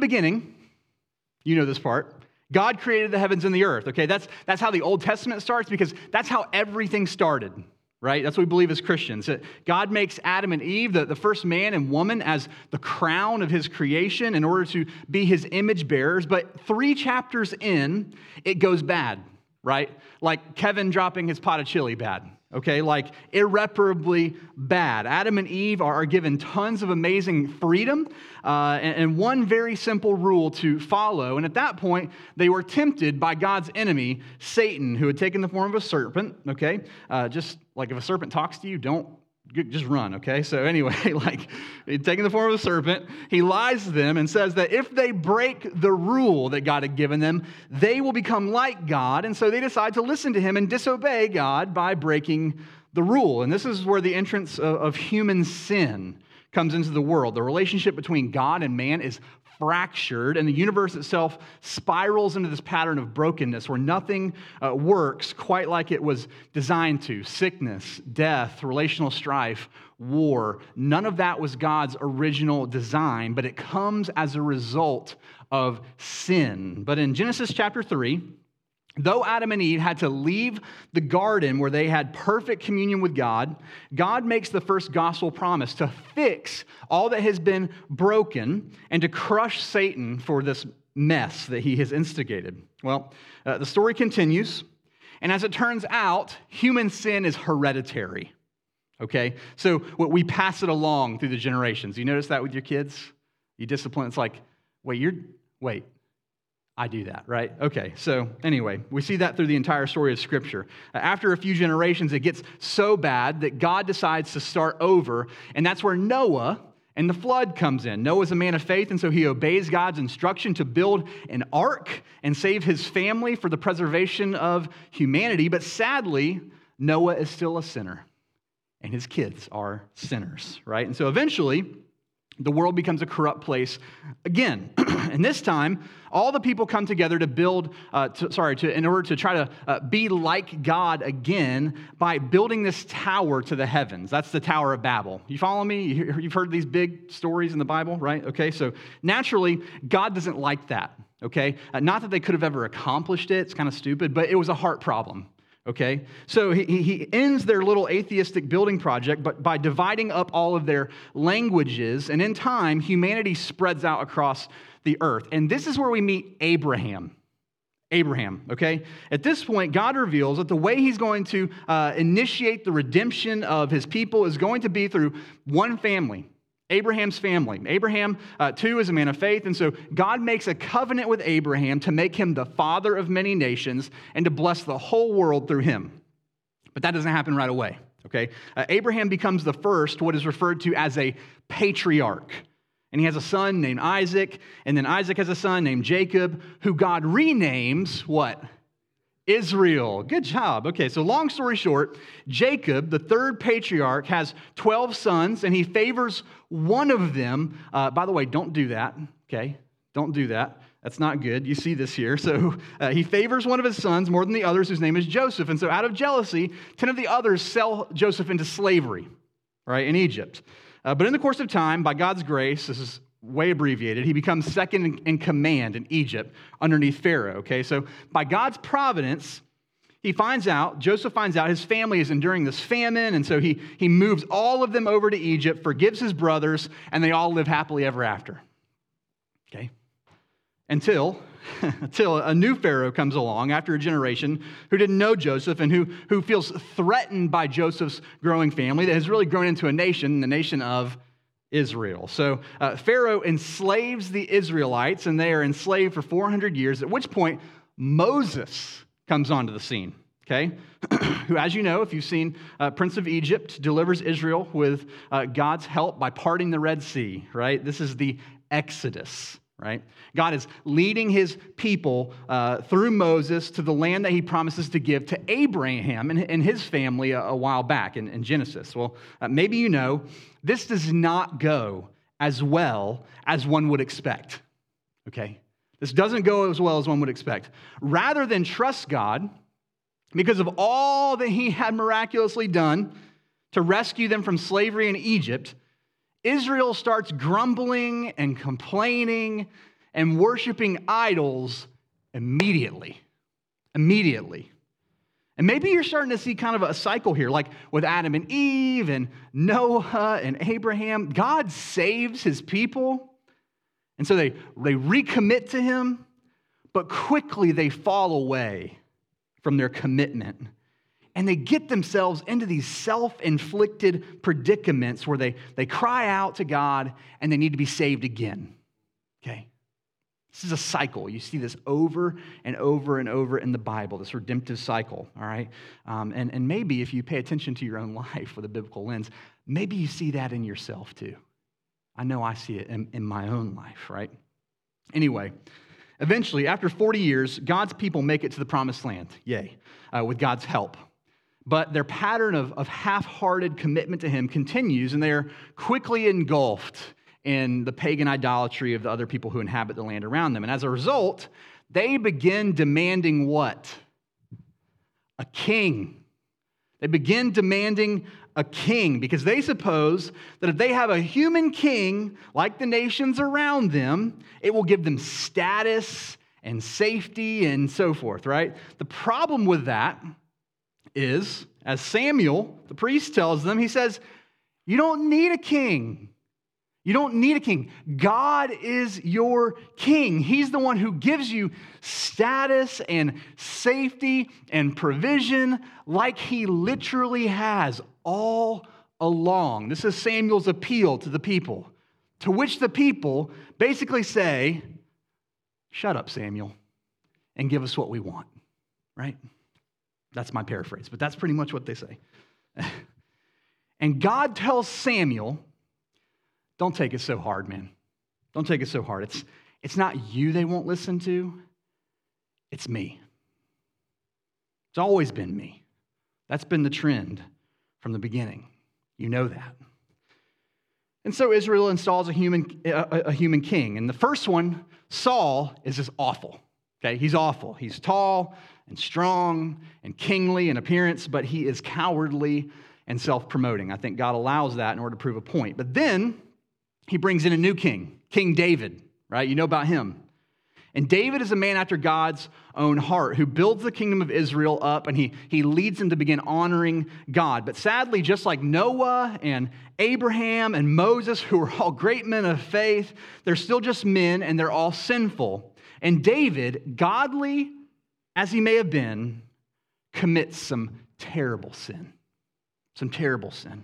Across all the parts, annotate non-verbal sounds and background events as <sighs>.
the beginning, you know this part, God created the heavens and the earth. Okay, that's, that's how the Old Testament starts because that's how everything started, right? That's what we believe as Christians. God makes Adam and Eve, the, the first man and woman, as the crown of his creation in order to be his image bearers. But three chapters in, it goes bad, right? Like Kevin dropping his pot of chili bad okay? Like irreparably bad. Adam and Eve are, given tons of amazing freedom uh, and, and, one very simple rule to follow. And at that point, they were tempted by God's enemy, Satan, who had taken the form of a serpent, okay? Uh, just like if a serpent talks to you, don't just run, okay? So, anyway, <laughs> like taking the form of a serpent, he lies to them and says that if they break the rule that God had given them, they will become like God. And so they decide to listen to him and disobey God by breaking the rule. And this is where the entrance of, of human sin comes into the world. The relationship between God and man is fractured, and the universe itself spirals into this pattern of brokenness where nothing uh, works quite like it was designed to sickness, death, relational strife, war. None of that was God's original design, but it comes as a result of sin. But in Genesis chapter 3, Though Adam and Eve had to leave the garden where they had perfect communion with God, God makes the first gospel promise to fix all that has been broken and to crush Satan for this mess that he has instigated. Well, uh, the story continues, and as it turns out, human sin is hereditary. Okay? So what we pass it along through the generations. You notice that with your kids? You discipline, it's like, wait, you're, wait, I do that, right? Okay, so anyway, we see that through the entire story of Scripture. After a few generations, it gets so bad that God decides to start over, and that's where Noah and the flood comes in. Noah's a man of faith, and so he obeys God's instruction to build an ark and save his family for the preservation of humanity. But sadly, Noah is still a sinner, and his kids are sinners, right? And so eventually, the world becomes a corrupt place again. <clears throat> and this time, all the people come together to build, uh, to, sorry, to, in order to try to uh, be like God again by building this tower to the heavens. That's the Tower of Babel. You follow me? You've heard these big stories in the Bible, right? Okay, so naturally, God doesn't like that, okay? Uh, not that they could have ever accomplished it, it's kind of stupid, but it was a heart problem okay? So he, he ends their little atheistic building project but by dividing up all of their languages, and in time, humanity spreads out across the earth. And this is where we meet Abraham. Abraham, okay? At this point, God reveals that the way he's going to uh, initiate the redemption of his people is going to be through one family. Abraham's family. Abraham, uh, too, is a man of faith, and so God makes a covenant with Abraham to make him the father of many nations and to bless the whole world through him. But that doesn't happen right away, okay? Uh, Abraham becomes the first, what is referred to as a patriarch. And he has a son named Isaac, and then Isaac has a son named Jacob, who God renames what? Israel. Good job. Okay, so long story short, Jacob, the third patriarch, has 12 sons and he favors one of them. Uh, by the way, don't do that, okay? Don't do that. That's not good. You see this here. <laughs> So uh, he favors one of his sons more than the others, whose name is Joseph. And so, out of jealousy, 10 of the others sell Joseph into slavery, right, in Egypt. Uh, but in the course of time, by God's grace, this is way abbreviated, he becomes second in command in Egypt underneath Pharaoh. Okay, so by God's providence, he finds out, Joseph finds out his family is enduring this famine, and so he, he moves all of them over to Egypt, forgives his brothers, and they all live happily ever after. Okay? Until, <laughs> until a new Pharaoh comes along after a generation who didn't know Joseph and who, who feels threatened by Joseph's growing family that has really grown into a nation, the nation of Israel. So uh, Pharaoh enslaves the Israelites, and they are enslaved for 400 years, at which point Moses comes onto the scene. Okay, <clears throat> who, as you know, if you've seen uh, Prince of Egypt, delivers Israel with uh, God's help by parting the Red Sea, right? This is the Exodus right? God is leading his people uh, through Moses to the land that he promises to give to Abraham and, and his family a, a, while back in, in Genesis. Well, uh, maybe you know this does not go as well as one would expect, okay? This doesn't go as well as one would expect. Rather than trust God, because of all that he had miraculously done to rescue them from slavery in Egypt, Israel starts grumbling and complaining and worshiping idols immediately. Immediately. And maybe you're starting to see kind of a cycle here, like with Adam and Eve and Noah and Abraham. God saves his people, and so they, they recommit to him, but quickly they fall away from their commitment. And they get themselves into these self inflicted predicaments where they, they cry out to God and they need to be saved again. Okay? This is a cycle. You see this over and over and over in the Bible, this redemptive cycle, all right? Um, and, and maybe if you pay attention to your own <laughs> life with a biblical lens, maybe you see that in yourself too. I know I see it in, in my own life, right? Anyway, eventually, after 40 years, God's people make it to the promised land, yay, uh, with God's help. But their pattern of, of half hearted commitment to Him continues, and they are quickly engulfed in the pagan idolatry of the other people who inhabit the land around them. And as a result, they begin demanding what? A king. They begin demanding a king because they suppose that if they have a human king like the nations around them, it will give them status and safety and so forth, right? The problem with that is, as Samuel, the priest, tells them, he says, You don't need a king. You don't need a king. God is your king. He's the one who gives you status and safety and provision like he literally has all along. This is Samuel's appeal to the people, to which the people basically say, Shut up, Samuel, and give us what we want, right? That's my paraphrase, but that's pretty much what they say. <laughs> and God tells Samuel, don't take it so hard, man. Don't take it so hard. It's, it's not you they won't listen to, it's me. It's always been me. That's been the trend from the beginning. You know that. And so Israel installs a human, a, a, human king. And the first one, Saul, is just awful. Okay, he's awful. He's tall and strong and kingly in appearance, but he is cowardly and self promoting. I think God allows that in order to prove a point. But then he brings in a new king, King David, right? You know about him. And David is a man after God's own heart who builds the kingdom of Israel up and he, he leads them to begin honoring God. But sadly, just like Noah and Abraham and Moses, who were all great men of faith, they're still just men and they're all sinful. And David, godly as he may have been, commits some terrible sin. Some terrible sin.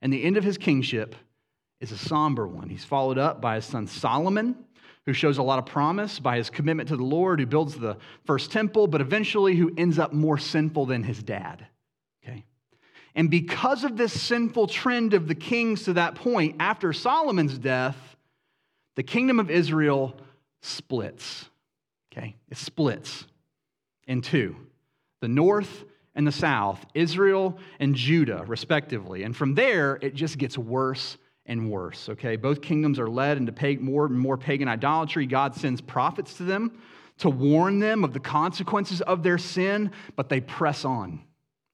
And the end of his kingship is a somber one. He's followed up by his son Solomon, who shows a lot of promise by his commitment to the Lord, who builds the first temple, but eventually who ends up more sinful than his dad. Okay? And because of this sinful trend of the kings to that point, after Solomon's death, the kingdom of Israel splits. Okay? It splits in two the north and the south, Israel and Judah, respectively. And from there, it just gets worse and worse. Okay, both kingdoms are led into more and more pagan idolatry. God sends prophets to them to warn them of the consequences of their sin, but they press on,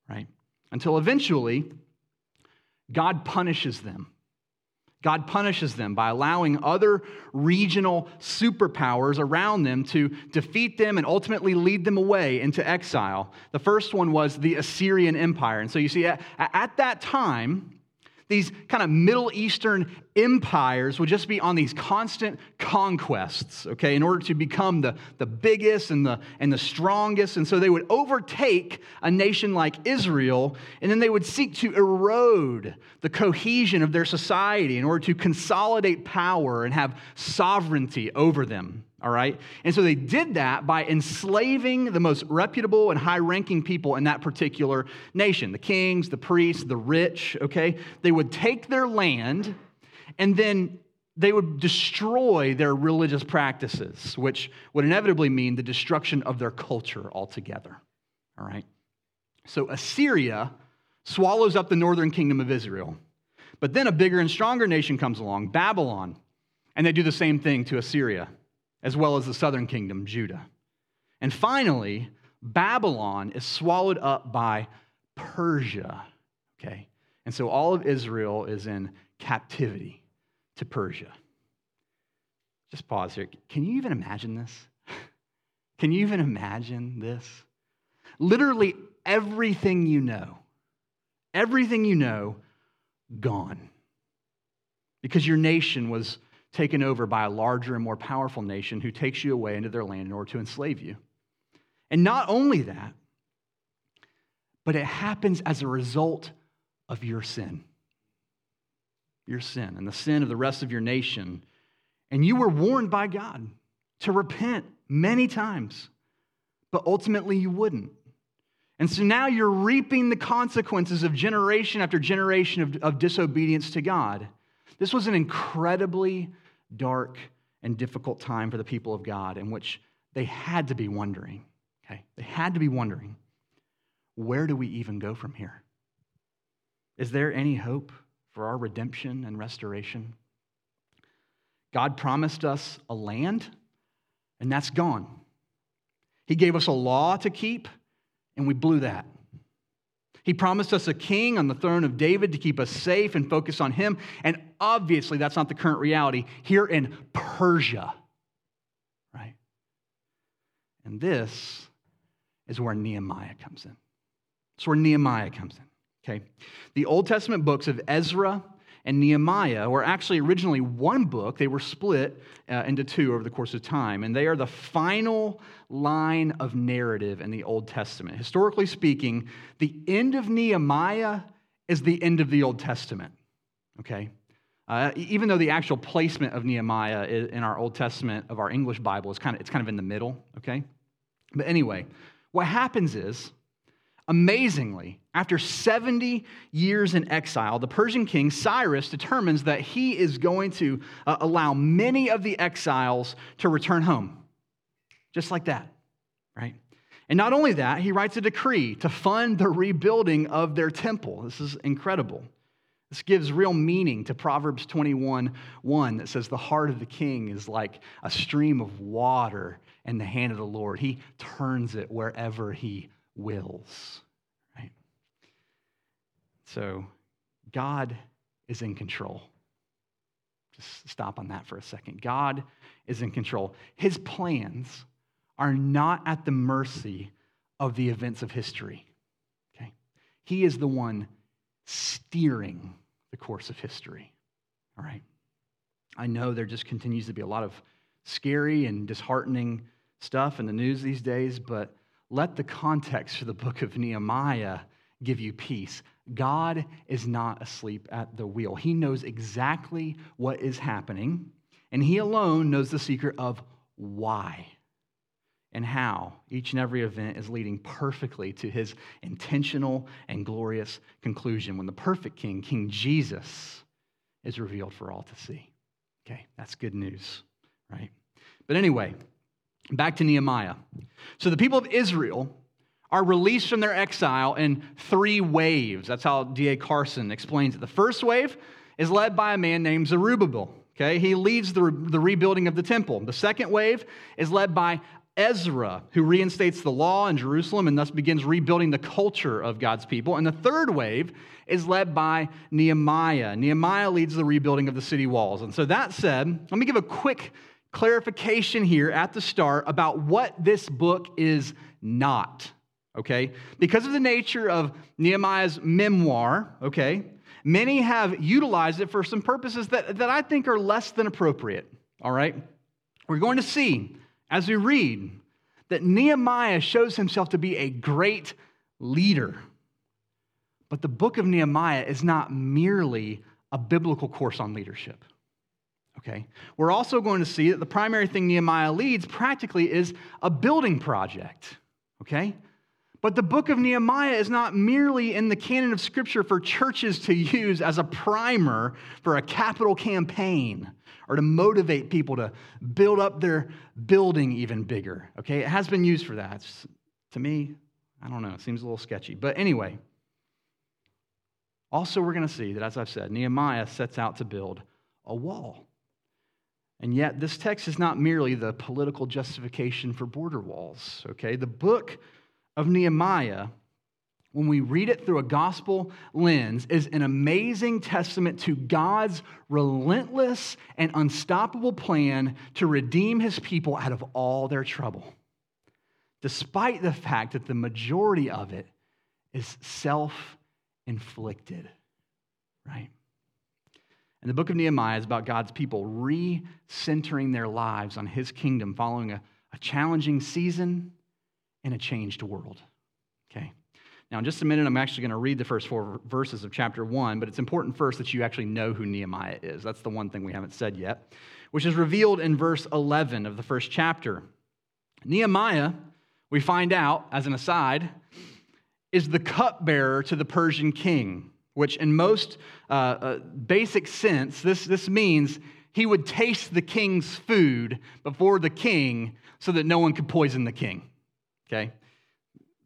right? Until eventually, God punishes them. God punishes them by allowing other regional superpowers around them to defeat them and ultimately lead them away into exile. The first one was the Assyrian Empire. And so you see, at, at that time, these kind of Middle Eastern empires would just be on these constant conquests, okay, in order to become the, the biggest and the, and the strongest. And so they would overtake a nation like Israel, and then they would seek to erode the cohesion of their society in order to consolidate power and have sovereignty over them all right? And so they did that by enslaving the most reputable and high ranking people in that particular nation the kings, the priests, the rich, okay? They would take their land and then they would destroy their religious practices, which would inevitably mean the destruction of their culture altogether, all right? So Assyria swallows up the northern kingdom of Israel. But then a bigger and stronger nation comes along, Babylon, and they do the same thing to Assyria as well as the southern kingdom, Judah. And finally, Babylon is swallowed up by Persia. Okay? And so all of Israel is in captivity to Persia. just pause here. Can you even imagine this? <laughs> Can you even imagine this? Literally everything you know, everything you know, gone. Because your nation was taken over by a larger and more powerful nation who takes you away into their land in order to enslave you. And not only that, but it happens as a result of your sin. Your sin and the sin of the rest of your nation. And you were warned by God to repent many times, but ultimately you wouldn't. And so now you're reaping the consequences of generation after generation of, of disobedience to God. This was an incredibly dark and difficult time for the people of God in which they had to be wondering, okay? They had to be wondering, where do we even go from here? Is there any hope for our redemption and restoration? God promised us a land, and that's gone. He gave us a law to keep, and we blew that. He promised us a king on the throne of David to keep us safe and focus on him. And obviously, that's not the current reality here in Persia, right? And this is where Nehemiah comes in. It's where Nehemiah comes in, okay? The Old Testament books of Ezra and Nehemiah were actually originally one book. They were split uh, into two over the course of time, and they are the final line of narrative in the Old Testament. Historically speaking, the end of Nehemiah is the end of the Old Testament, okay? Uh, even though the actual placement of Nehemiah in our Old Testament of our English Bible is kind of, it's kind of in the middle, okay? But anyway, what happens is Amazingly, after 70 years in exile, the Persian king Cyrus determines that he is going to uh, allow many of the exiles to return home. Just like that, right? And not only that, he writes a decree to fund the rebuilding of their temple. This is incredible. This gives real meaning to Proverbs 21 1 that says, The heart of the king is like a stream of water in the hand of the Lord. He turns it wherever he wills, right? So God is in control. Just stop on that for a second. God is in control. His plans are not at the mercy of the events of history. Okay? He is the one steering the course of history. All right? I know there just continues to be a lot of scary and disheartening stuff in the news these days, but let the context for the book of Nehemiah give you peace. God is not asleep at the wheel. He knows exactly what is happening, and He alone knows the secret of why and how each and every event is leading perfectly to His intentional and glorious conclusion when the perfect King, King Jesus, is revealed for all to see. Okay, that's good news, right? But anyway, Back to Nehemiah. So the people of Israel are released from their exile in three waves. That's how D.A. Carson explains it. The first wave is led by a man named Zerubbabel. Okay, he leads the, the rebuilding of the temple. The second wave is led by Ezra, who reinstates the law in Jerusalem and thus begins rebuilding the culture of God's people. And the third wave is led by Nehemiah. Nehemiah leads the rebuilding of the city walls. And so, that said, let me give a quick clarification here at the start about what this book is not, okay? Because of the nature of Nehemiah's memoir, okay, many have utilized it for some purposes that, that I think are less than appropriate, all right? We're going to see as we read that Nehemiah shows himself to be a great leader. But the book of Nehemiah is not merely a biblical course on leadership. Okay? We're also going to see that the primary thing Nehemiah leads practically is a building project. Okay? But the book of Nehemiah is not merely in the canon of Scripture for churches to use as a primer for a capital campaign or to motivate people to build up their building even bigger. Okay? It has been used for that. It's, to me, I don't know, it seems a little sketchy. But anyway, also we're going to see that, as I've said, Nehemiah sets out to build a wall. And yet, this text is not merely the political justification for border walls, okay? The book of Nehemiah when we read it through a gospel lens, is an amazing testament to God's relentless and unstoppable plan to redeem his people out of all their trouble, despite the fact that the majority of it is self inflicted, right? And the book of Nehemiah is about God's people re-centering their lives on his kingdom following a, a challenging season and a changed world. Okay? Now, in just a minute, I'm actually going to read the first four verses of chapter one, but it's important first that you actually know who Nehemiah is. That's the one thing we haven't said yet, which is revealed in verse 11 of the first chapter. Nehemiah, we find out, as an aside, is the cupbearer to the Persian king, which, in most uh, uh, basic sense, this, this means he would taste the king's food before the king so that no one could poison the king. Okay?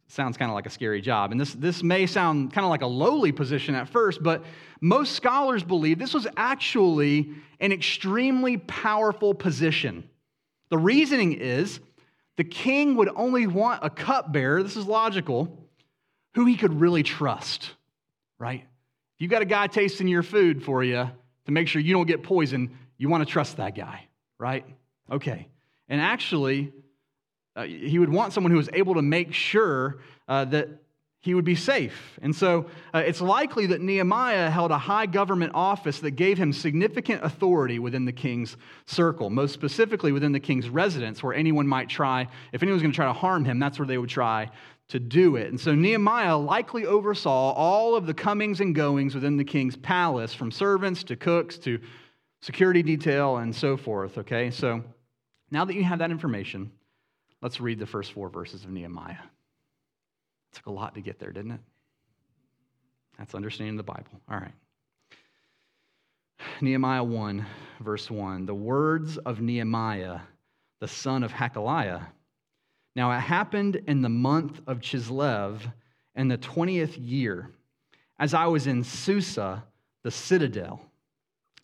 sounds kind of like a scary job. And this, this may sound kind of like a lowly position at first, but most scholars believe this was actually an extremely powerful position. The reasoning is the king would only want a cupbearer, this is logical, who he could really trust, right? If you got a guy tasting your food for you to make sure you don't get poisoned, you want to trust that guy, right? Okay. And actually, uh, he would want someone who was able to make sure uh, that he would be safe. And so uh, it's likely that Nehemiah held a high government office that gave him significant authority within the king's circle, most specifically within the king's residence, where anyone might try, if anyone was going to try to harm him, that's where they would try to do it. And so Nehemiah likely oversaw all of the comings and goings within the king's palace, from servants to cooks to security detail and so forth. Okay, so now that you have that information, Let's read the first four verses of Nehemiah. It took a lot to get there, didn't it? That's understanding the Bible. All right. Nehemiah 1, verse 1. The words of Nehemiah, the son of Hakaliah. Now it happened in the month of Chislev in the 20th year, as I was in Susa, the citadel,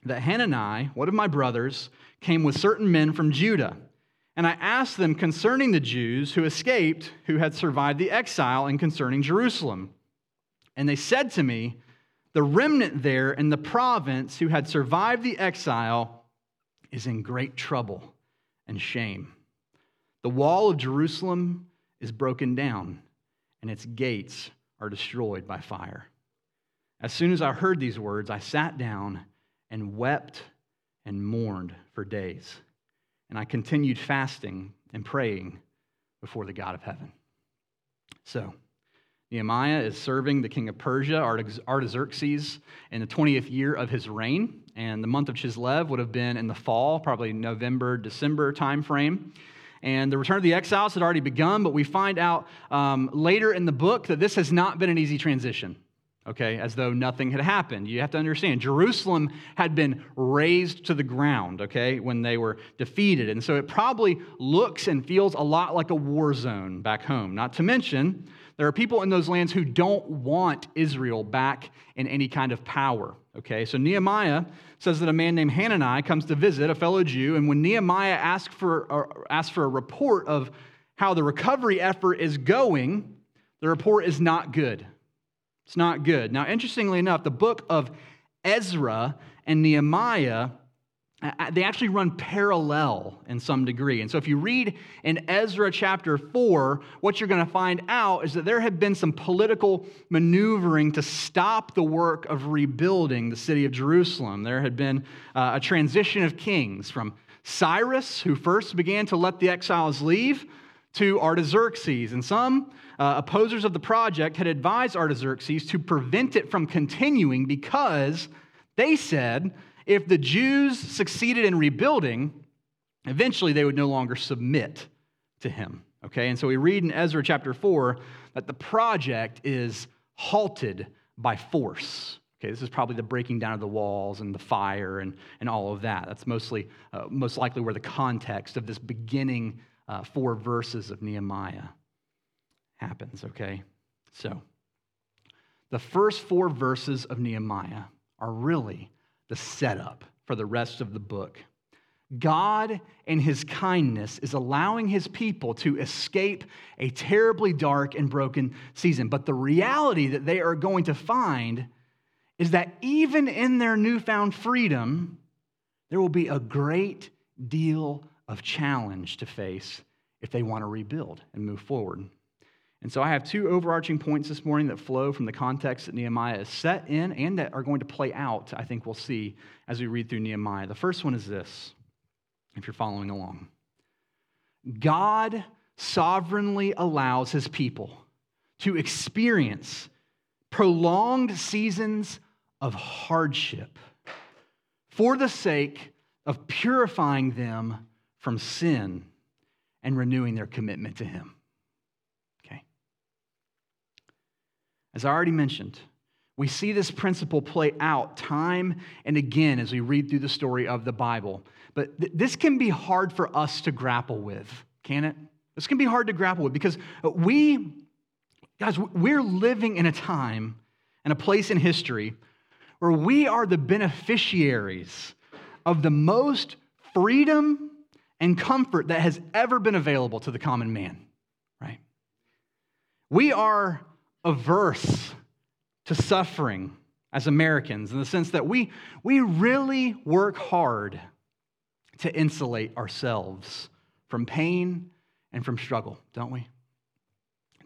that Hanani, one of my brothers, came with certain men from Judah and I asked them concerning the Jews who escaped, who had survived the exile, and concerning Jerusalem. And they said to me, The remnant there in the province who had survived the exile is in great trouble and shame. The wall of Jerusalem is broken down, and its gates are destroyed by fire. As soon as I heard these words, I sat down and wept and mourned for days and I continued fasting and praying before the God of heaven. So, Nehemiah is serving the king of Persia, Artaxerxes, in the 20th year of his reign. And the month of Chislev would have been in the fall, probably November, December timeframe. And the return of the exiles had already begun, but we find out um, later in the book that this has not been an easy transition okay, as though nothing had happened. You have to understand, Jerusalem had been razed to the ground, okay, when they were defeated. And so it probably looks and feels a lot like a war zone back home. Not to mention, there are people in those lands who don't want Israel back in any kind of power. Okay, so Nehemiah says that a man named Hanani comes to visit a fellow Jew, and when Nehemiah asks for, asks for a report of how the recovery effort is going, the report is not good. It's not good. Now, interestingly enough, the book of Ezra and Nehemiah they actually run parallel in some degree. And so, if you read in Ezra chapter 4, what you're going to find out is that there had been some political maneuvering to stop the work of rebuilding the city of Jerusalem. There had been uh, a transition of kings from Cyrus, who first began to let the exiles leave, to Artaxerxes. And some uh, opposers of the project had advised Artaxerxes to prevent it from continuing because they said if the Jews succeeded in rebuilding, eventually they would no longer submit to him. Okay, and so we read in Ezra chapter 4 that the project is halted by force. Okay, this is probably the breaking down of the walls and the fire and, and all of that. That's mostly, uh, most likely where the context of this beginning uh, four verses of Nehemiah happens, okay? So, the first four verses of Nehemiah are really the setup for the rest of the book. God, in his kindness, is allowing his people to escape a terribly dark and broken season. But the reality that they are going to find is that even in their newfound freedom, there will be a great deal of challenge to face if they want to rebuild and move forward. And so I have two overarching points this morning that flow from the context that Nehemiah is set in and that are going to play out, I think we'll see as we read through Nehemiah. The first one is this, if you're following along God sovereignly allows his people to experience prolonged seasons of hardship for the sake of purifying them from sin and renewing their commitment to him. As I already mentioned, we see this principle play out time and again as we read through the story of the Bible. But th- this can be hard for us to grapple with, can it? This can be hard to grapple with because we, guys, we're living in a time and a place in history where we are the beneficiaries of the most freedom and comfort that has ever been available to the common man, right? We are averse to suffering as Americans in the sense that we, we really work hard to insulate ourselves from pain and from struggle, don't we?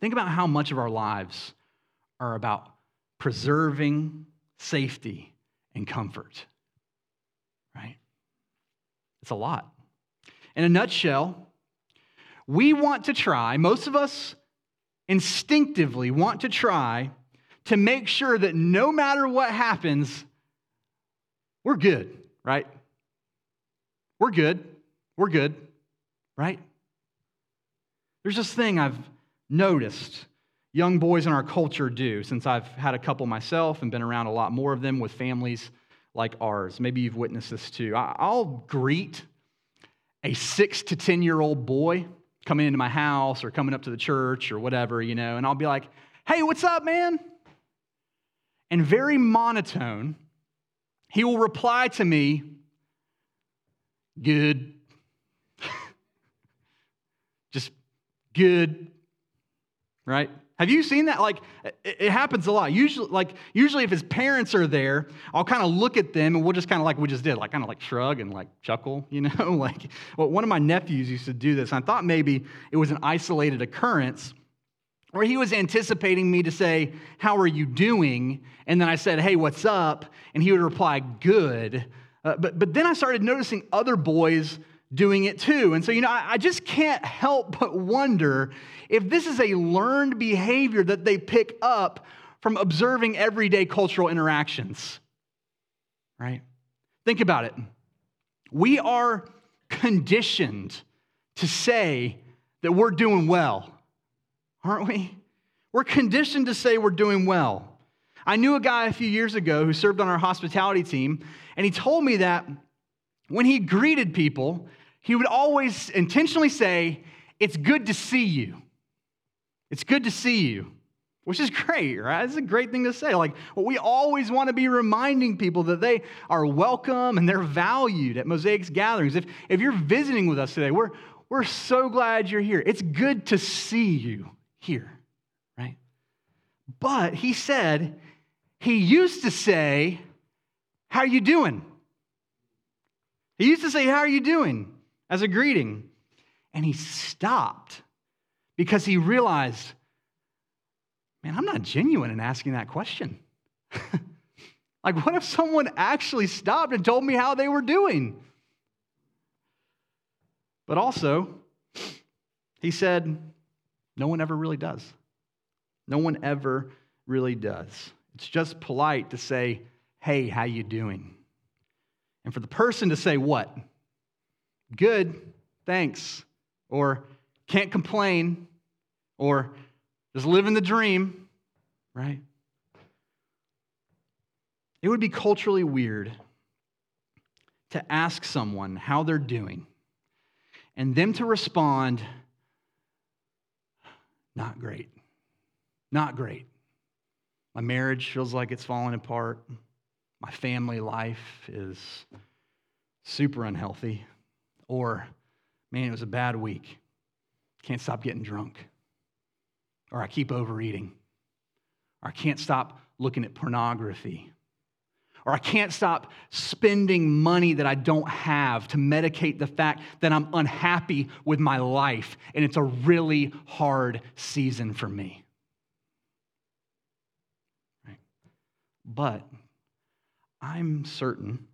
Think about how much of our lives are about preserving safety and comfort, right? It's a lot. In a nutshell, we want to try, most of us instinctively want to try to make sure that no matter what happens, we're good, right? We're good. We're good, right? There's this thing I've noticed young boys in our culture do since I've had a couple myself and been around a lot more of them with families like ours. Maybe you've witnessed this too. I'll greet a six to 10 year old boy coming into my house or coming up to the church or whatever, you know, and I'll be like, hey, what's up, man? And very monotone, he will reply to me, good. <laughs> Just good, right? Have you seen that? Like, it happens a lot. Usually, like, usually if his parents are there, I'll kind of look at them and we'll just kind of like we just did, like kind of like shrug and like chuckle, you know? <laughs> like, well, one of my nephews used to do this. I thought maybe it was an isolated occurrence where he was anticipating me to say, How are you doing? And then I said, Hey, what's up? And he would reply, Good. Uh, but, but then I started noticing other boys doing it too. And so, you know, I, I just can't help but wonder if this is a learned behavior that they pick up from observing everyday cultural interactions. Right? Think about it. We are conditioned to say that we're doing well, aren't we? We're conditioned to say we're doing well. I knew a guy a few years ago who served on our hospitality team, and he told me that when he greeted people, he would always intentionally say, It's good to see you. It's good to see you, which is <laughs> great, right? It's a great thing to say. Like, well, we always want to be reminding people that they are welcome and they're valued at Mosaic's gatherings. If, if you're visiting with us today, we're, we're so glad you're here. It's good to see you here, right? But he said, he used to say, How are you doing? He used to say, How are you doing? as a greeting. And he stopped because he realized, man, I'm not genuine in asking that question. <laughs> like, what if someone actually stopped and told me how they were doing? But also, he said, no one ever really does. No one ever really does. It's just polite to say, hey, how you doing? And for the person to say what? Good, thanks. Or can't complain. Or just living the dream, right? It would be culturally weird to ask someone how they're doing and them to respond, not great. Not great. My marriage feels like it's falling apart. My family life is super unhealthy. Or, man, it was a bad week. Can't stop getting drunk. Or I keep overeating. Or I can't stop looking at pornography. Or I can't stop spending money that I don't have to medicate the fact that I'm unhappy with my life and it's a really hard season for me. Right? But I'm certain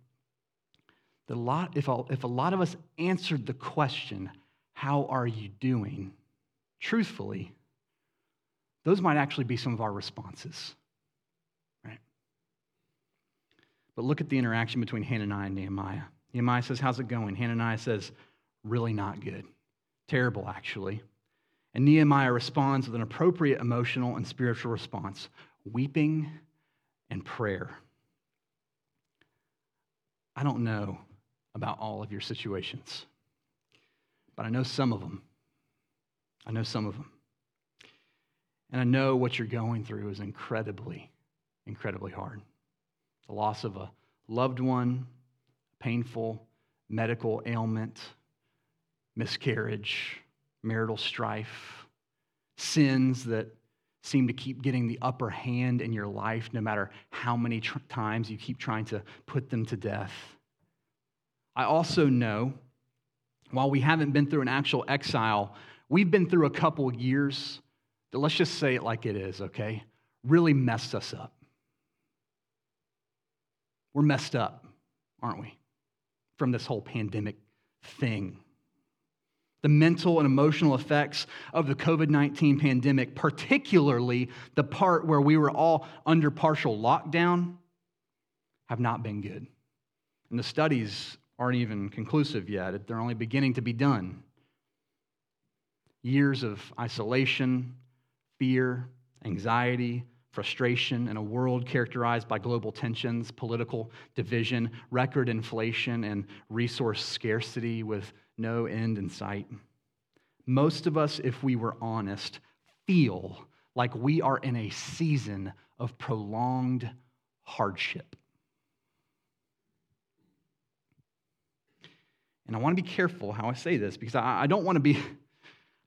that a lot, if, a, if a lot of us answered the question, How are you doing? truthfully, those might actually be some of our responses. Right? But look at the interaction between Hananiah and Nehemiah. Nehemiah says, How's it going? Hananiah says, Really not good. Terrible, actually. And Nehemiah responds with an appropriate emotional and spiritual response weeping and prayer. I don't know about all of your situations, but I know some of them. I know some of them. And I know what you're going through is incredibly, incredibly hard. The loss of a loved one, painful medical ailment, miscarriage, marital strife, sins that seem to keep getting the upper hand in your life no matter how many tr- times you keep trying to put them to death. I also know, while we haven't been through an actual exile, we've been through a couple years that, let's just say it like it is, okay, really messed us up. We're messed up, aren't we, from this whole pandemic thing the mental and emotional effects of the COVID 19 pandemic, particularly the part where we were all under partial lockdown, have not been good. And the studies aren't even conclusive yet, they're only beginning to be done. Years of isolation, fear, anxiety, frustration in a world characterized by global tensions, political division, record inflation, and resource scarcity with no end in sight. Most of us, if we were honest, feel like we are in a season of prolonged hardship. And I want to be careful how I say this because I, don't want to be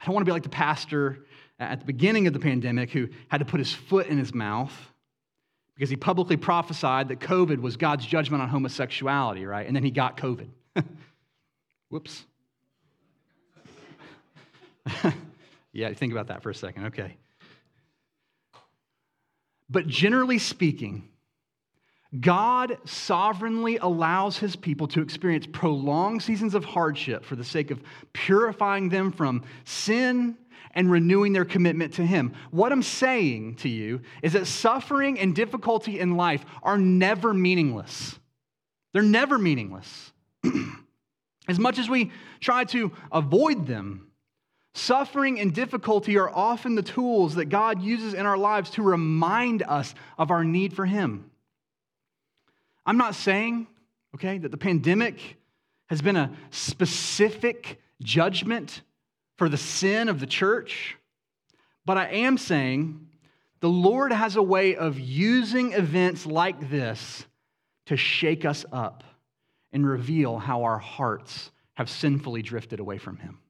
I don't want to be like the pastor at the beginning of the pandemic who had to put his foot in his mouth because he publicly prophesied that COVID was God's judgment on homosexuality, right? And then he got COVID. <laughs> Whoops. <laughs> yeah, think about that for a second. Okay. But generally speaking, God sovereignly allows his people to experience prolonged seasons of hardship for the sake of purifying them from sin and renewing their commitment to him. What I'm saying to you is that suffering and difficulty in life are never meaningless. They're never meaningless. <clears throat> as much as we try to avoid them, Suffering and difficulty are often the tools that God uses in our lives to remind us of our need for Him. I'm not saying, okay, that the pandemic has been a specific judgment for the sin of the church, but I am saying the Lord has a way of using events like this to shake us up and reveal how our hearts have sinfully drifted away from Him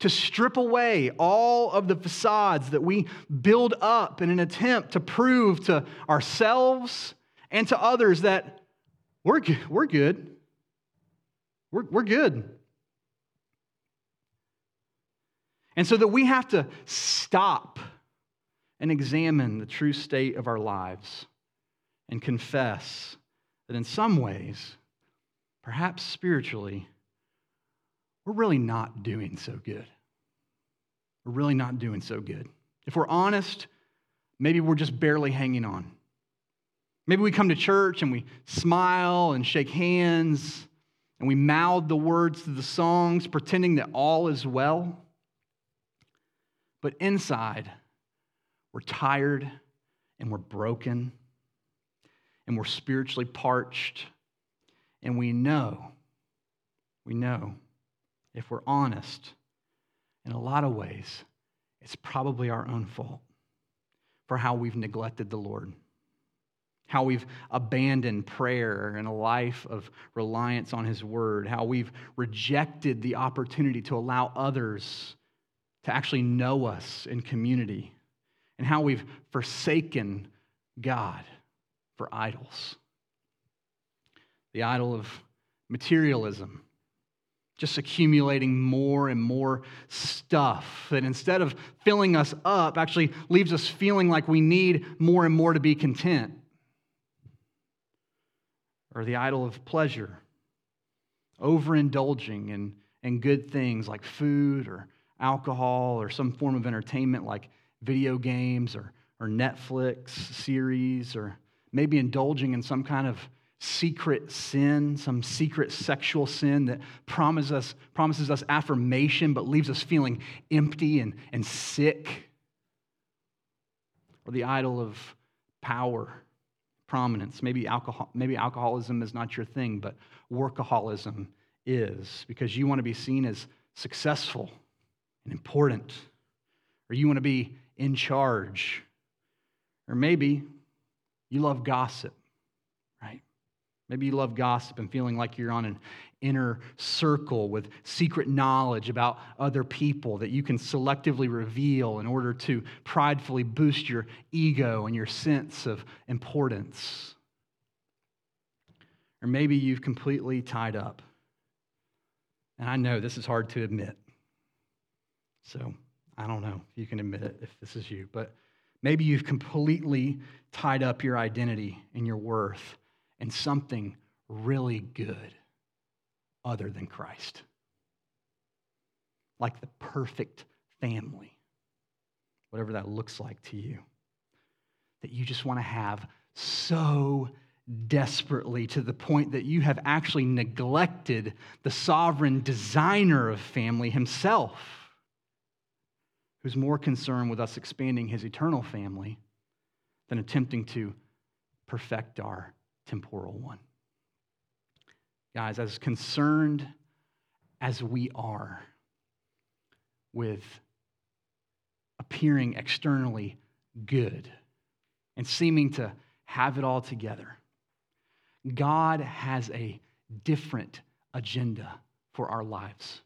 to strip away all of the facades that we build up in an attempt to prove to ourselves and to others that we're, we're good. We're, we're good. And so that we have to stop and examine the true state of our lives and confess that in some ways, perhaps spiritually, we're really not doing so good. We're really not doing so good. If we're honest, maybe we're just barely hanging on. Maybe we come to church and we smile and shake hands and we mouth the words to the songs, pretending that all is well. But inside, we're tired and we're broken and we're spiritually parched. And we know, we know if we're honest, in a lot of ways, it's probably our own fault for how we've neglected the Lord. how we've abandoned prayer and a life of reliance on His Word, how we've rejected the opportunity to allow others to actually know us in community, and how we've forsaken God for idols. The idol of materialism, just accumulating more and more stuff that instead of filling us up, actually leaves us feeling like we need more and more to be content. Or the idol of pleasure, overindulging in, in good things like food or alcohol or some form of entertainment like video games or, or Netflix series, or maybe indulging in some kind of secret sin, some secret sexual sin that promises us, promises us affirmation but leaves us feeling empty and, and sick. Or the idol of power, prominence. Maybe, alcohol, maybe alcoholism is not your thing, but workaholism is because you want to be seen as successful and important, or you want to be in charge, or maybe you love gossip? Maybe you love gossip and feeling like you're on an inner circle with secret knowledge about other people that you can selectively reveal in order to pridefully boost your ego and your sense of importance. Or maybe you've completely tied up. And I know this is hard to admit. So I don't know if you can admit it if this is you, but maybe you've completely tied up your identity and your worth in something really good other than Christ. Like the perfect family, whatever that looks like to you, that you just want to have so desperately to the point that you have actually neglected the sovereign designer of family himself who's more concerned with us expanding his eternal family than attempting to perfect our temporal one. Guys, as concerned as we are with appearing externally good and seeming to have it all together, God has a different agenda for our lives.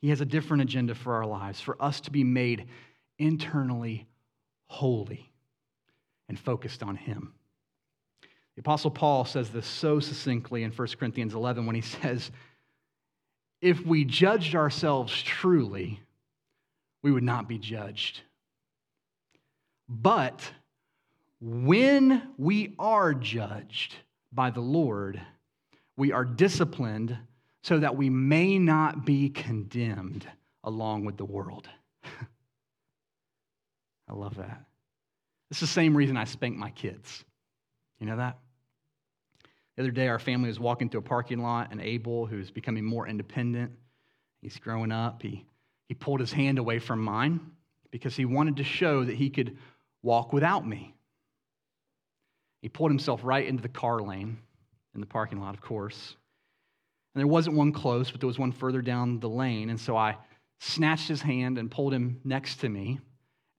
He has a different agenda for our lives, for us to be made internally holy and focused on Him. The Apostle Paul says this so succinctly in 1 Corinthians 11 when he <laughs> says, If we judged ourselves truly, we would not be judged. But when we are judged by the Lord, we are disciplined so that we may not be condemned along with the world. <laughs> I love that. It's the same reason I spank my kids. You know that? The other day, our family was walking through a parking lot, and Abel, who's becoming more independent, he's growing up, he, he pulled his hand away from mine because he wanted to show that he could walk without me. He pulled himself right into the car lane in the parking lot, of course. And there wasn't one close, but there was one further down the lane. And so I snatched his hand and pulled him next to me,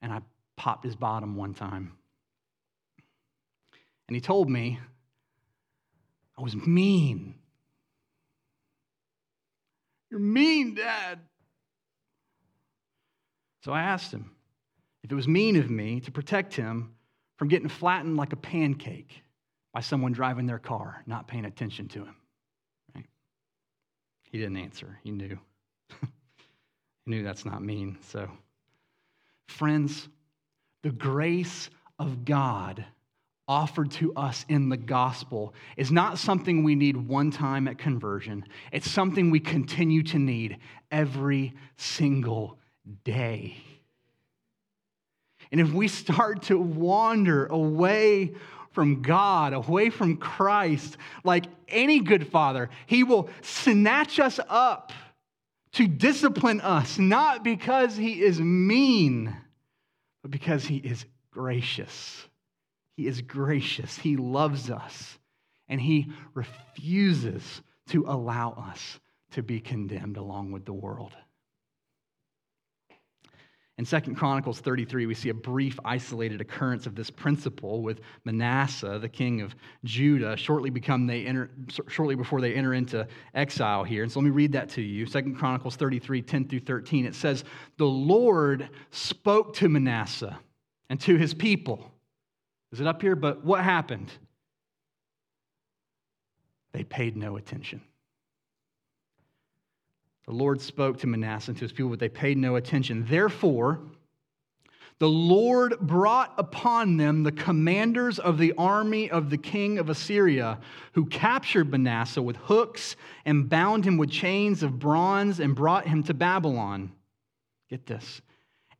and I popped his bottom one time. And he told me I was mean. You're mean, Dad. So I asked him if it was mean of me to protect him from getting flattened like a pancake by someone driving their car, not paying attention to him. Right? He didn't answer. He knew. <laughs> he knew that's not mean. So, friends, the grace of God offered to us in the gospel is not something we need one time at conversion. It's something we continue to need every single day. And if we start to wander away from God, away from Christ, like any good father, he will snatch us up to discipline us, not because he is mean, but because he is gracious. He is gracious. He loves us, and he refuses to allow us to be condemned along with the world. In 2 Chronicles 33, we see a brief, isolated occurrence of this principle with Manasseh, the king of Judah, shortly, become they enter, shortly before they enter into exile here. And so let me read that to you. 2 Chronicles 33, 10 through 13. It says, The Lord spoke to Manasseh and to his people. Is it up here? But what happened? They paid no attention. The Lord spoke to Manasseh and to his people, but they paid no attention. Therefore, the Lord brought upon them the commanders of the army of the king of Assyria, who captured Manasseh with hooks and bound him with chains of bronze and brought him to Babylon. Get this.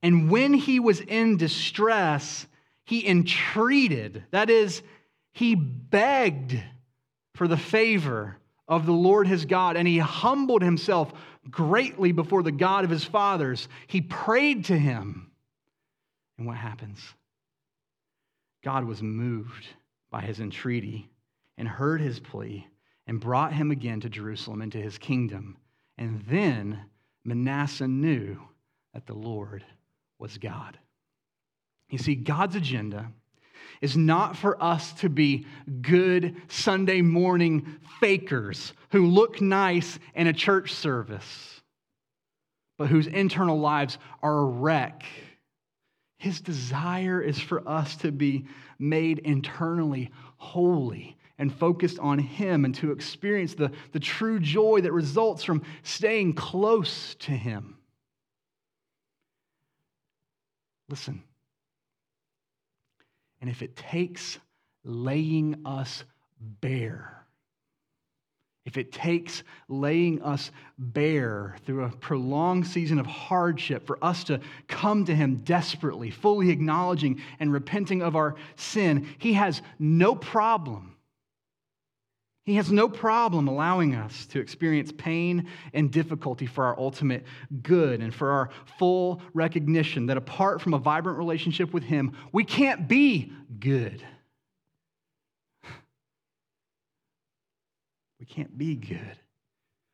And when he was in distress, he entreated, that is, he begged for the favor of the Lord his God, and he humbled himself greatly before the God of his fathers. He prayed to him. And what happens? God was moved by his entreaty and heard his plea and brought him again to Jerusalem into his kingdom. And then Manasseh knew that the Lord was God. You see, God's agenda is not for us to be good Sunday morning fakers who look nice in a church service, but whose internal lives are a wreck. His desire is for us to be made internally holy and focused on Him and to experience the, the true joy that results from staying close to Him. Listen, and if it takes laying us bare, if it takes laying us bare through a prolonged season of hardship for us to come to Him desperately, fully acknowledging and repenting of our sin, He has no problem he has no problem allowing us to experience pain and difficulty for our ultimate good and for our full recognition that apart from a vibrant relationship with Him, we can't be good. <sighs> We can't be good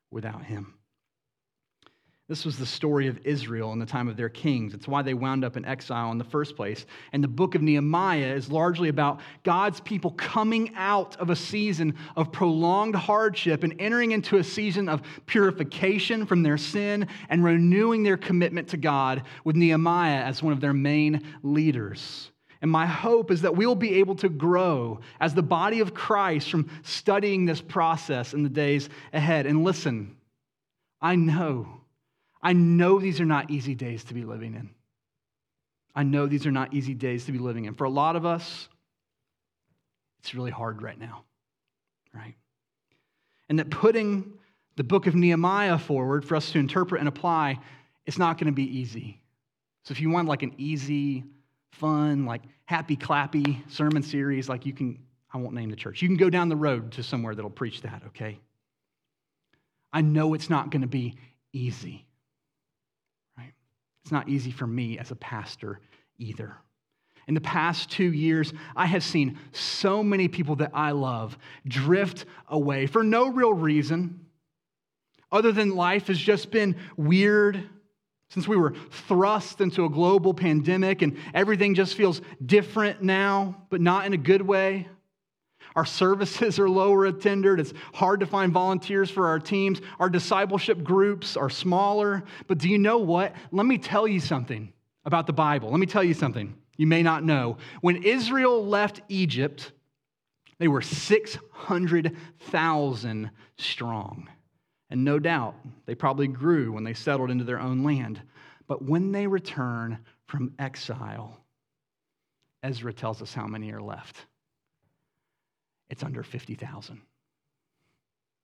without Him. This was the story of Israel in the time of their kings. It's why they wound up in exile in the first place. And the book of Nehemiah is largely about God's people coming out of a season of prolonged hardship and entering into a season of purification from their sin and renewing their commitment to God with Nehemiah as one of their main leaders. And my hope is that we'll be able to grow as the body of Christ from studying this process in the days ahead. And listen, I know I know these are not easy days to be living in. I know these are not easy days to be living in. For a lot of us, it's really hard right now, right? And that putting the book of Nehemiah forward for us to interpret and apply, it's not going to be easy. So if you want like an easy, fun, like happy clappy sermon series, like you can, I won't name the church, you can go down the road to somewhere that'll preach that, okay? I know it's not going to be easy. It's not easy for me as a pastor either. In the past two years, I have seen so many people that I love drift away for no real reason other than life has just been weird since we were thrust into a global pandemic and everything just feels different now, but not in a good way. Our services are lower attended. It's hard to find volunteers for our teams. Our discipleship groups are smaller. But do you know what? Let me tell you something about the Bible. Let me tell you something you may not know. When Israel left Egypt, they were 600,000 strong. And no doubt, they probably grew when they settled into their own land. But when they return from exile, Ezra tells us how many are left it's under 50,000.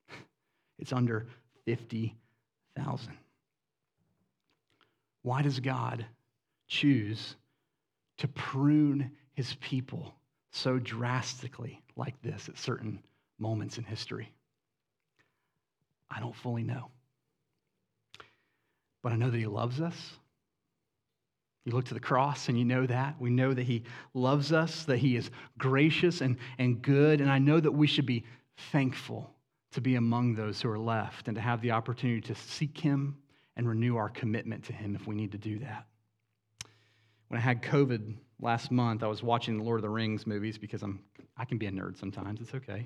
<laughs> It's under 50,000. Why does God choose to prune his people so drastically like this at certain moments in history? I don't fully know. But I know that he loves us you look to the cross and you know that. We know that He loves us, that He is gracious and, and good. And I know that we should be thankful to be among those who are left and to have the opportunity to seek Him and renew our commitment to Him if we need to do that. when I had COVID last month, I was watching the Lord of the Rings movies because I'm, I can be a nerd sometimes. It's okay.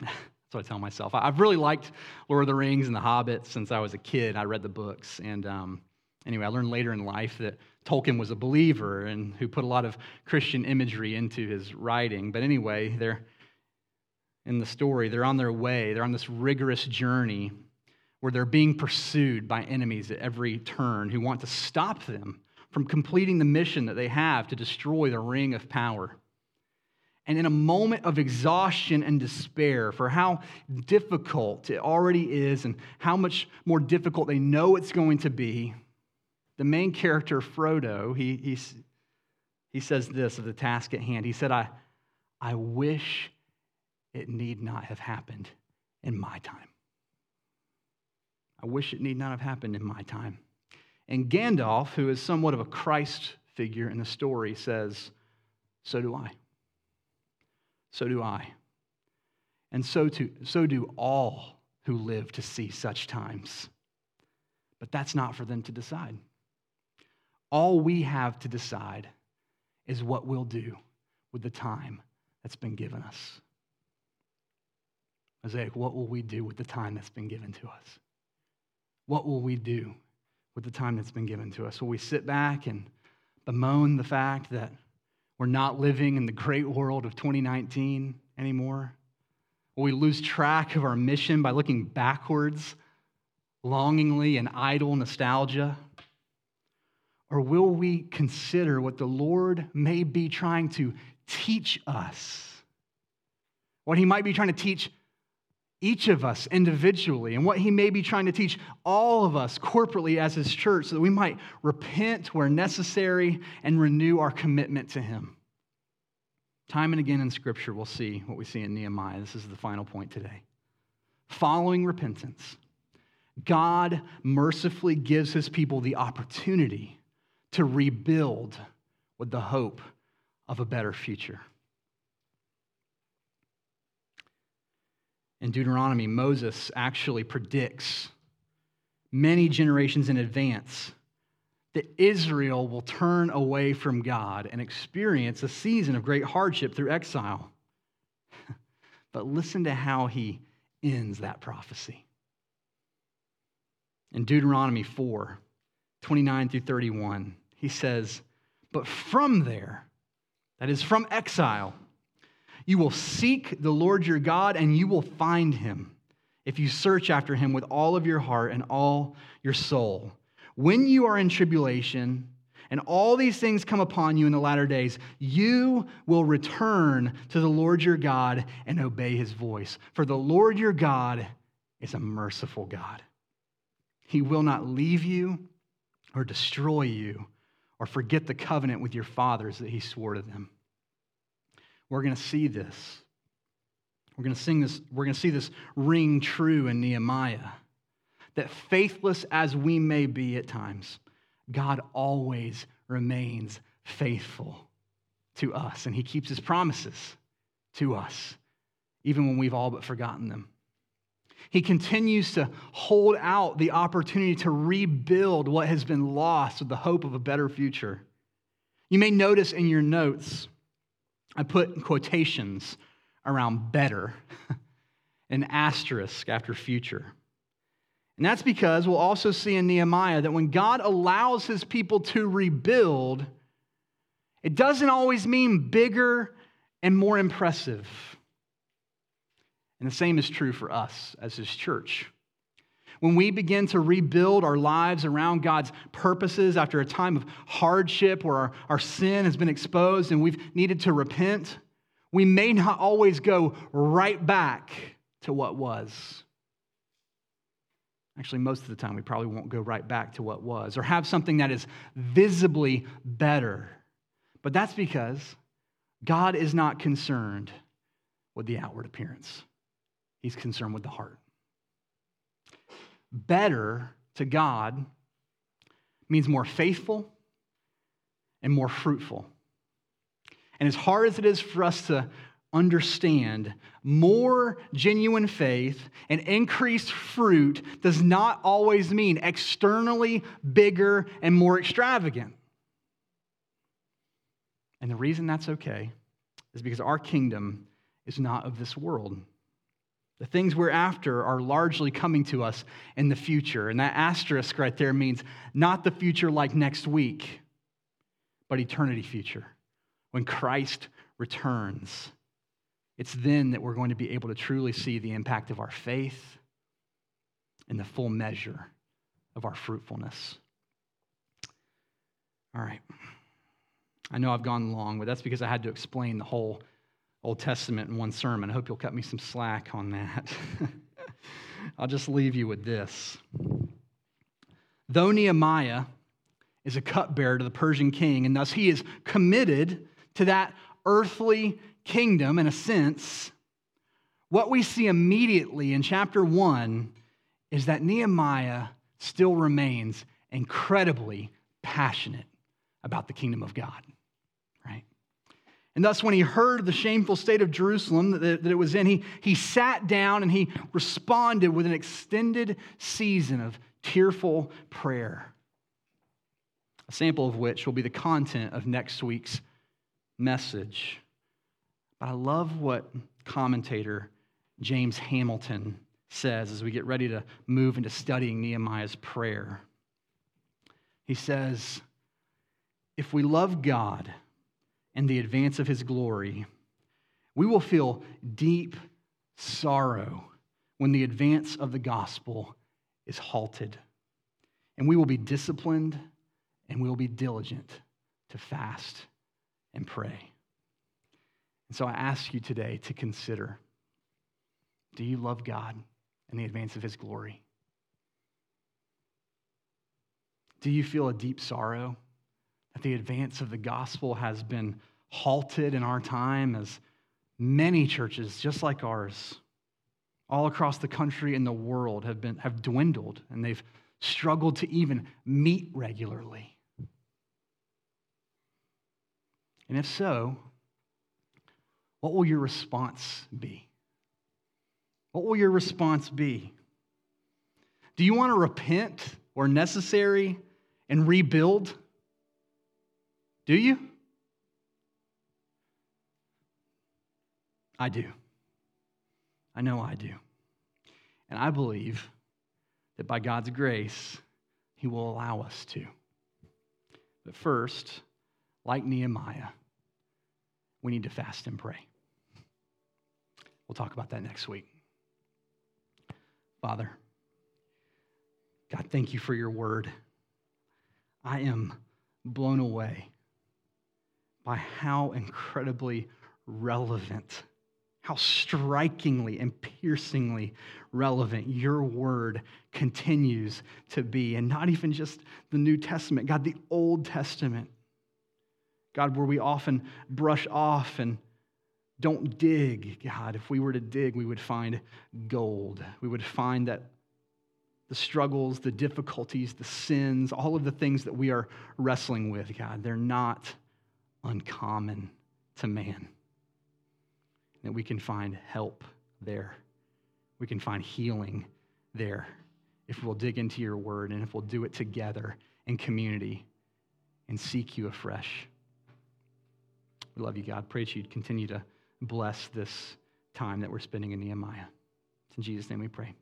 <laughs> That's what I tell myself. I've really liked Lord of the Rings and The Hobbit since I was a kid. I read the books. And um, anyway, I learned later in life that Tolkien was a believer and who put a lot of Christian imagery into his writing. But anyway, they're in the story, they're on their way, they're on this rigorous journey where they're being pursued by enemies at every turn who want to stop them from completing the mission that they have to destroy the ring of power. And in a moment of exhaustion and despair for how difficult it already is and how much more difficult they know it's going to be, the main character, Frodo, he, he, he says this of the task at hand. He said, I, I wish it need not have happened in my time. I wish it need not have happened in my time. And Gandalf, who is somewhat of a Christ figure in the story, says, So do I. So do I. And so, to, so do all who live to see such times. But that's not for them to decide. All we have to decide is what we'll do with the time that's been given us. Mosaic, what will we do with the time that's been given to us? What will we do with the time that's been given to us? Will we sit back and bemoan the fact that we're not living in the great world of 2019 anymore? Will we lose track of our mission by looking backwards longingly and idle nostalgia? Or will we consider what the Lord may be trying to teach us? What he might be trying to teach each of us individually and what he may be trying to teach all of us corporately as his church so that we might repent where necessary and renew our commitment to him. Time and again in Scripture, we'll see what we see in Nehemiah. This is the final point today. Following repentance, God mercifully gives his people the opportunity to rebuild with the hope of a better future. In Deuteronomy, Moses actually predicts many generations in advance that Israel will turn away from God and experience a season of great hardship through exile. <laughs> but listen to how he ends that prophecy. In Deuteronomy 4 29 through 31, he says, But from there, that is from exile, you will seek the Lord your God and you will find him if you search after him with all of your heart and all your soul. When you are in tribulation and all these things come upon you in the latter days, you will return to the Lord your God and obey his voice. For the Lord your God is a merciful God. He will not leave you or destroy you or forget the covenant with your fathers that he swore to them. We're going to see this. We're going to sing this, we're going to see this ring true in Nehemiah. That faithless as we may be at times, God always remains faithful to us, and He keeps His promises to us, even when we've all but forgotten them. He continues to hold out the opportunity to rebuild what has been lost with the hope of a better future. You may notice in your notes I put quotations around better, <laughs> an asterisk after future. And that's because we'll also see in Nehemiah that when God allows his people to rebuild, it doesn't always mean bigger and more impressive. And the same is true for us as his church. When we begin to rebuild our lives around God's purposes after a time of hardship where our, our sin has been exposed and we've needed to repent, we may not always go right back to what was. Actually, most of the time, we probably won't go right back to what was or have something that is visibly better. But that's because God is not concerned with the outward appearance, He's concerned with the heart better to God means more faithful and more fruitful. And as hard as it is for us to understand, more genuine faith and increased fruit does not always mean externally bigger and more extravagant. And the reason that's okay is because our kingdom is not of this world. The things we're after are largely coming to us in the future. And that asterisk right there means not the future like next week, but eternity future. When Christ returns, it's then that we're going to be able to truly see the impact of our faith and the full measure of our fruitfulness. All right. I know I've gone long, but that's because I had to explain the whole Old Testament in one sermon. I hope you'll cut me some slack on that. <laughs> I'll just leave you with this. Though Nehemiah is a cupbearer to the Persian king, and thus he is committed to that earthly kingdom in a sense, what we see immediately in chapter 1 is that Nehemiah still remains incredibly passionate about the kingdom of God. And thus, when he heard the shameful state of Jerusalem that, that it was in, he, he sat down and he responded with an extended season of tearful prayer. A sample of which will be the content of next week's message. But I love what commentator James Hamilton says as we get ready to move into studying Nehemiah's prayer. He says, If we love God and the advance of his glory, we will feel deep sorrow when the advance of the gospel is halted. And we will be disciplined and we will be diligent to fast and pray. And so I ask you today to consider do you love God? and the advance of his glory? Do you feel a deep sorrow that the advance of the gospel has been halted in our time as many churches, just like ours, all across the country and the world have, been, have dwindled and they've struggled to even meet regularly? And if so, what will your response be? What will your response be? Do you want to repent or necessary and rebuild? Do you? I do. I know I do. And I believe that by God's grace, He will allow us to. But first, like Nehemiah, we need to fast and pray. We'll talk about that next week. Father, God, thank you for your word. I am blown away by how incredibly relevant, how strikingly and piercingly relevant your word continues to be. And not even just the New Testament, God, the Old Testament. God, where we often brush off and don't dig, God. If we were to dig, we would find gold. We would find that the struggles, the difficulties, the sins, all of the things that we are wrestling with, God, they're not uncommon to man. That we can find help there. We can find healing there if we'll dig into your word and if we'll do it together in community and seek you afresh. We love you, God. Pray that you'd continue to bless this time that we're spending in Nehemiah. It's in Jesus' name we pray.